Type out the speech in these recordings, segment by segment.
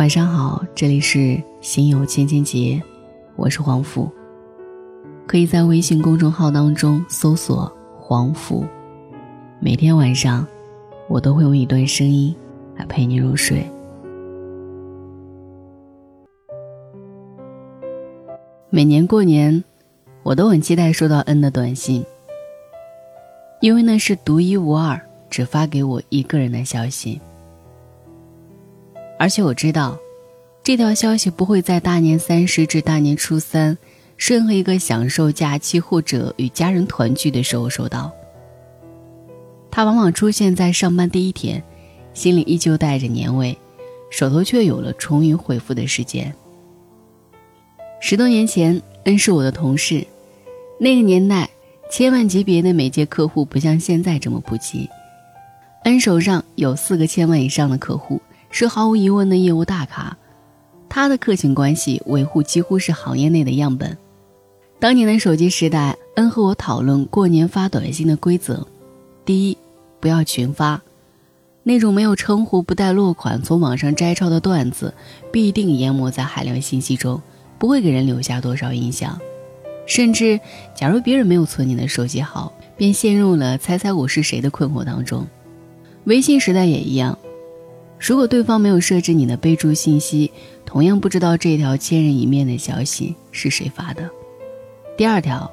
晚上好，这里是心有千千结，我是黄甫。可以在微信公众号当中搜索“黄甫”，每天晚上我都会用一段声音来陪你入睡。每年过年，我都很期待收到恩的短信，因为那是独一无二、只发给我一个人的消息。而且我知道，这条消息不会在大年三十至大年初三，任何一个享受假期或者与家人团聚的时候收到。它往往出现在上班第一天，心里依旧带着年味，手头却有了充裕回复的时间。十多年前，恩是我的同事，那个年代，千万级别的每届客户不像现在这么普及，恩手上有四个千万以上的客户。是毫无疑问的业务大咖，他的客情关系维护几乎是行业内的样本。当年的手机时代，恩和我讨论过年发短信的规则：第一，不要群发，那种没有称呼、不带落款、从网上摘抄的段子，必定淹没在海量信息中，不会给人留下多少印象。甚至，假如别人没有存你的手机号，便陷入了猜猜我是谁的困惑当中。微信时代也一样。如果对方没有设置你的备注信息，同样不知道这条千人一面的消息是谁发的。第二条，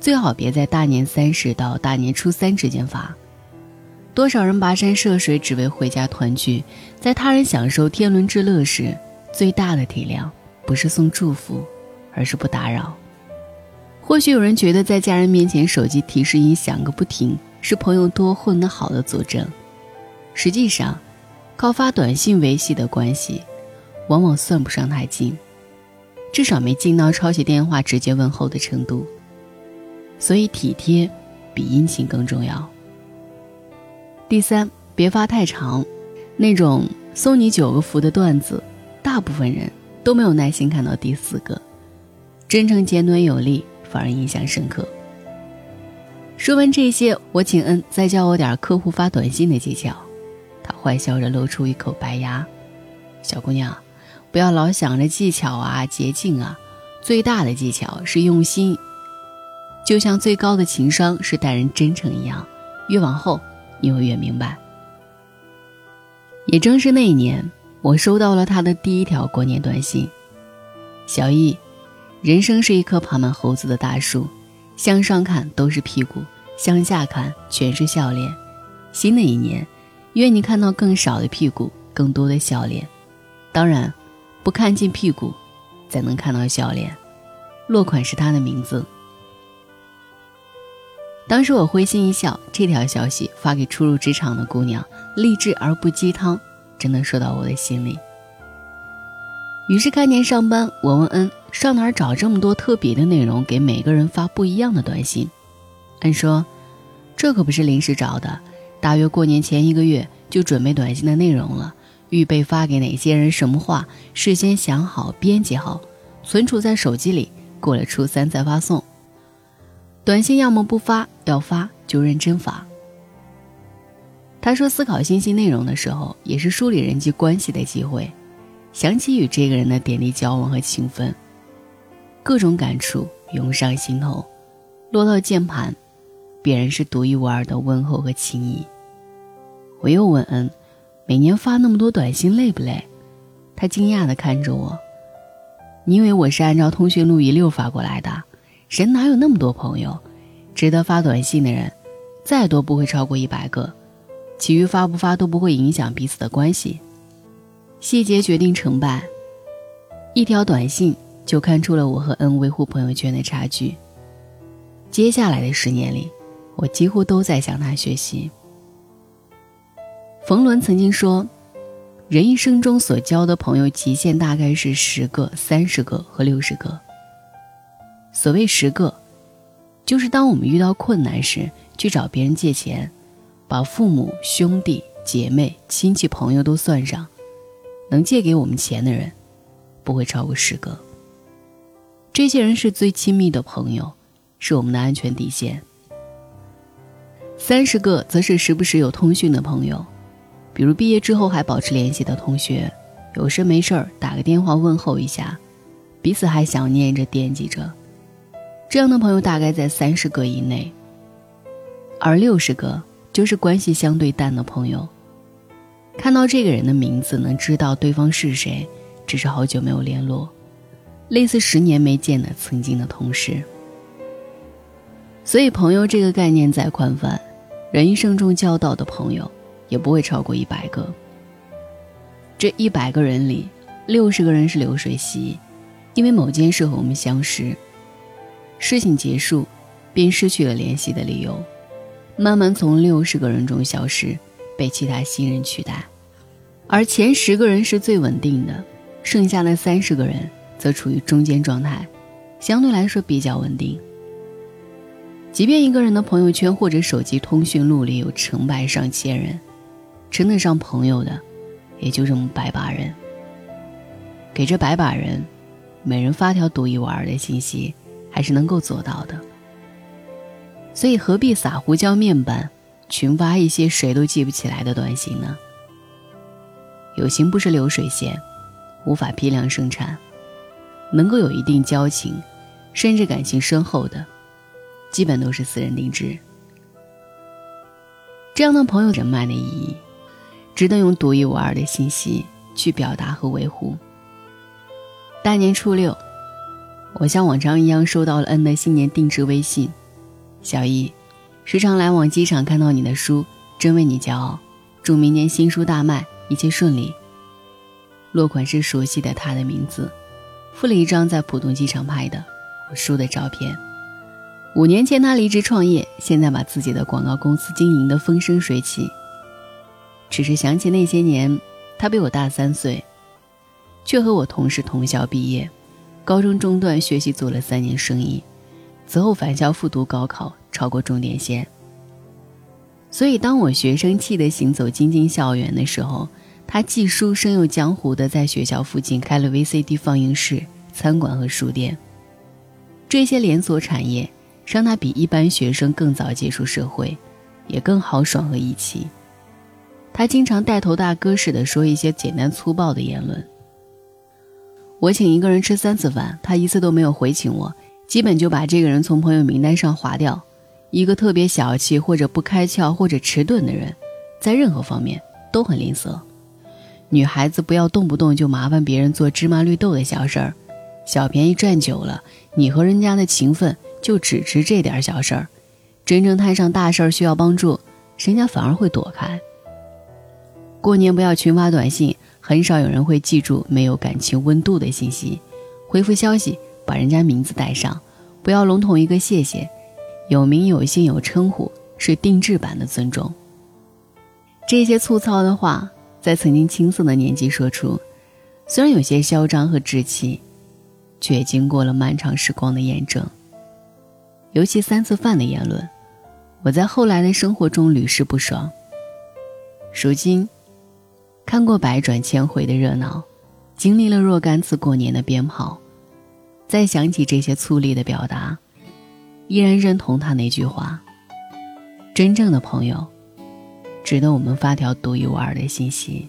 最好别在大年三十到大年初三之间发。多少人跋山涉水只为回家团聚，在他人享受天伦之乐时，最大的体谅不是送祝福，而是不打扰。或许有人觉得在家人面前手机提示音响个不停，是朋友多混得好的佐证。实际上。靠发短信维系的关系，往往算不上太近，至少没近到抄起电话直接问候的程度。所以体贴比殷勤更重要。第三，别发太长，那种送你九个福的段子，大部分人都没有耐心看到第四个。真诚简短有力，反而印象深刻。说完这些，我请恩再教我点客户发短信的技巧。他坏笑着露出一口白牙，小姑娘，不要老想着技巧啊、捷径啊，最大的技巧是用心。就像最高的情商是待人真诚一样，越往后你会越明白。也正是那一年，我收到了他的第一条过年短信：小易，人生是一棵爬满猴子的大树，向上看都是屁股，向下看全是笑脸。新的一年。愿你看到更少的屁股，更多的笑脸。当然，不看见屁股，才能看到笑脸。落款是他的名字。当时我会心一笑，这条消息发给初入职场的姑娘，励志而不鸡汤，真的说到我的心里。于是开年上班，我问恩上哪儿找这么多特别的内容，给每个人发不一样的短信。恩说，这可不是临时找的。大约过年前一个月就准备短信的内容了，预备发给哪些人什么话，事先想好编辑好，存储在手机里，过了初三再发送。短信要么不发，要发就认真发。他说思考信息内容的时候，也是梳理人际关系的机会，想起与这个人的点滴交往和情分，各种感触涌上心头，落到键盘。必然是独一无二的问候和情谊。我又问恩，每年发那么多短信累不累？他惊讶地看着我。你以为我是按照通讯录一溜发过来的？人哪有那么多朋友？值得发短信的人，再多不会超过一百个，其余发不发都不会影响彼此的关系。细节决定成败，一条短信就看出了我和恩维护朋友圈的差距。接下来的十年里。我几乎都在向他学习。冯仑曾经说：“人一生中所交的朋友极限大概是十个、三十个和六十个。所谓十个，就是当我们遇到困难时去找别人借钱，把父母、兄弟、姐妹、亲戚、朋友都算上，能借给我们钱的人，不会超过十个。这些人是最亲密的朋友，是我们的安全底线。”三十个则是时不时有通讯的朋友，比如毕业之后还保持联系的同学，有事没事儿打个电话问候一下，彼此还想念着惦记着。这样的朋友大概在三十个以内，而六十个就是关系相对淡的朋友。看到这个人的名字，能知道对方是谁，只是好久没有联络，类似十年没见的曾经的同事。所以，朋友这个概念再宽泛，人一生中交到的朋友也不会超过一百个。这一百个人里，六十个人是流水席，因为某件事和我们相识。事情结束，便失去了联系的理由，慢慢从六十个人中消失，被其他新人取代。而前十个人是最稳定的，剩下的三十个人则处于中间状态，相对来说比较稳定。即便一个人的朋友圈或者手机通讯录里有成百上千人，称得上朋友的，也就这么百把人。给这百把人，每人发条独一无二的信息。还是能够做到的，所以何必撒胡椒面般群发一些谁都记不起来的短信呢？友情不是流水线，无法批量生产，能够有一定交情，甚至感情深厚的，基本都是私人定制。这样的朋友人脉的意义，值得用独一无二的信息去表达和维护。大年初六。我像往常一样收到了恩的新年定制微信，小易，时常来往机场看到你的书，真为你骄傲。祝明年新书大卖，一切顺利。落款是熟悉的他的名字，附了一张在浦东机场拍的我书的照片。五年前他离职创业，现在把自己的广告公司经营的风生水起。只是想起那些年，他比我大三岁，却和我同时同校毕业。高中中断学习，做了三年生意，此后返校复读高考，超过重点线。所以，当我学生气的行走京津校园的时候，他既书生又江湖的在学校附近开了 VCD 放映室、餐馆和书店。这些连锁产业让他比一般学生更早接触社会，也更豪爽和义气。他经常带头大哥似的说一些简单粗暴的言论。我请一个人吃三次饭，他一次都没有回请我，基本就把这个人从朋友名单上划掉。一个特别小气或者不开窍或者迟钝的人，在任何方面都很吝啬。女孩子不要动不动就麻烦别人做芝麻绿豆的小事儿，小便宜赚久了，你和人家的情分就只值这点小事儿。真正摊上大事儿需要帮助，人家反而会躲开。过年不要群发短信。很少有人会记住没有感情温度的信息，回复消息把人家名字带上，不要笼统一个谢谢，有名有姓有称呼是定制版的尊重。这些粗糙的话在曾经青涩的年纪说出，虽然有些嚣张和稚气，却也经过了漫长时光的验证。尤其三次饭的言论，我在后来的生活中屡试不爽。如今。看过百转千回的热闹，经历了若干次过年的鞭炮，再想起这些粗粝的表达，依然认同他那句话：真正的朋友，值得我们发条独一无二的信息。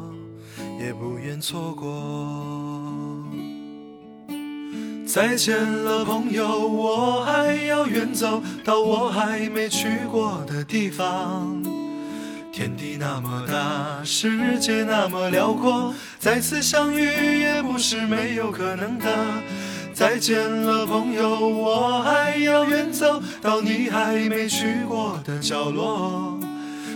也不愿错过。再见了，朋友，我还要远走到我还没去过的地方。天地那么大，世界那么辽阔，再次相遇也不是没有可能的。再见了，朋友，我还要远走到你还没去过的角落。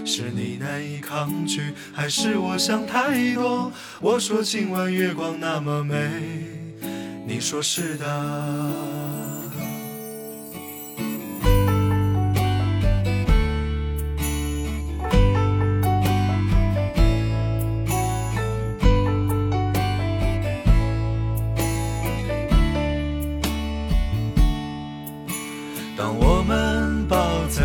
是你难以抗拒还是我想太多？我说今晚月光那么美你说是的。当我们抱在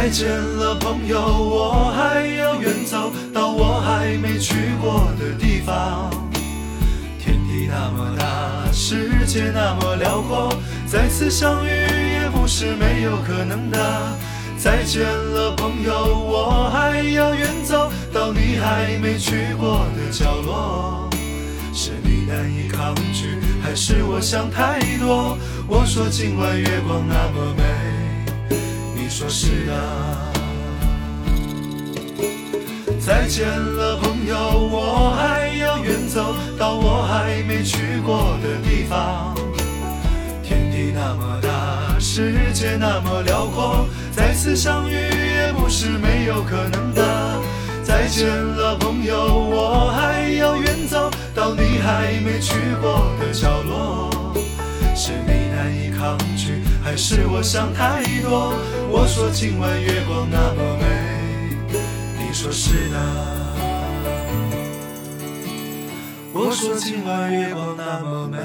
再见了，朋友，我还要远走到我还没去过的地方。天地那么大，世界那么辽阔，再次相遇也不是没有可能的。再见了，朋友，我还要远走到你还没去过的角落。是你难以抗拒，还是我想太多？我说今晚月光那么美，说是的。再见了，朋友，我还要远走到我还没去过的地方。天地那么大，世界那么辽阔，再次相遇也不是没有可能的。再见了，朋友，我还要远走到你还没去过的角落。抗拒，还是我想太多？我说今晚月光那么美，你说是的。我说今晚月光那么美，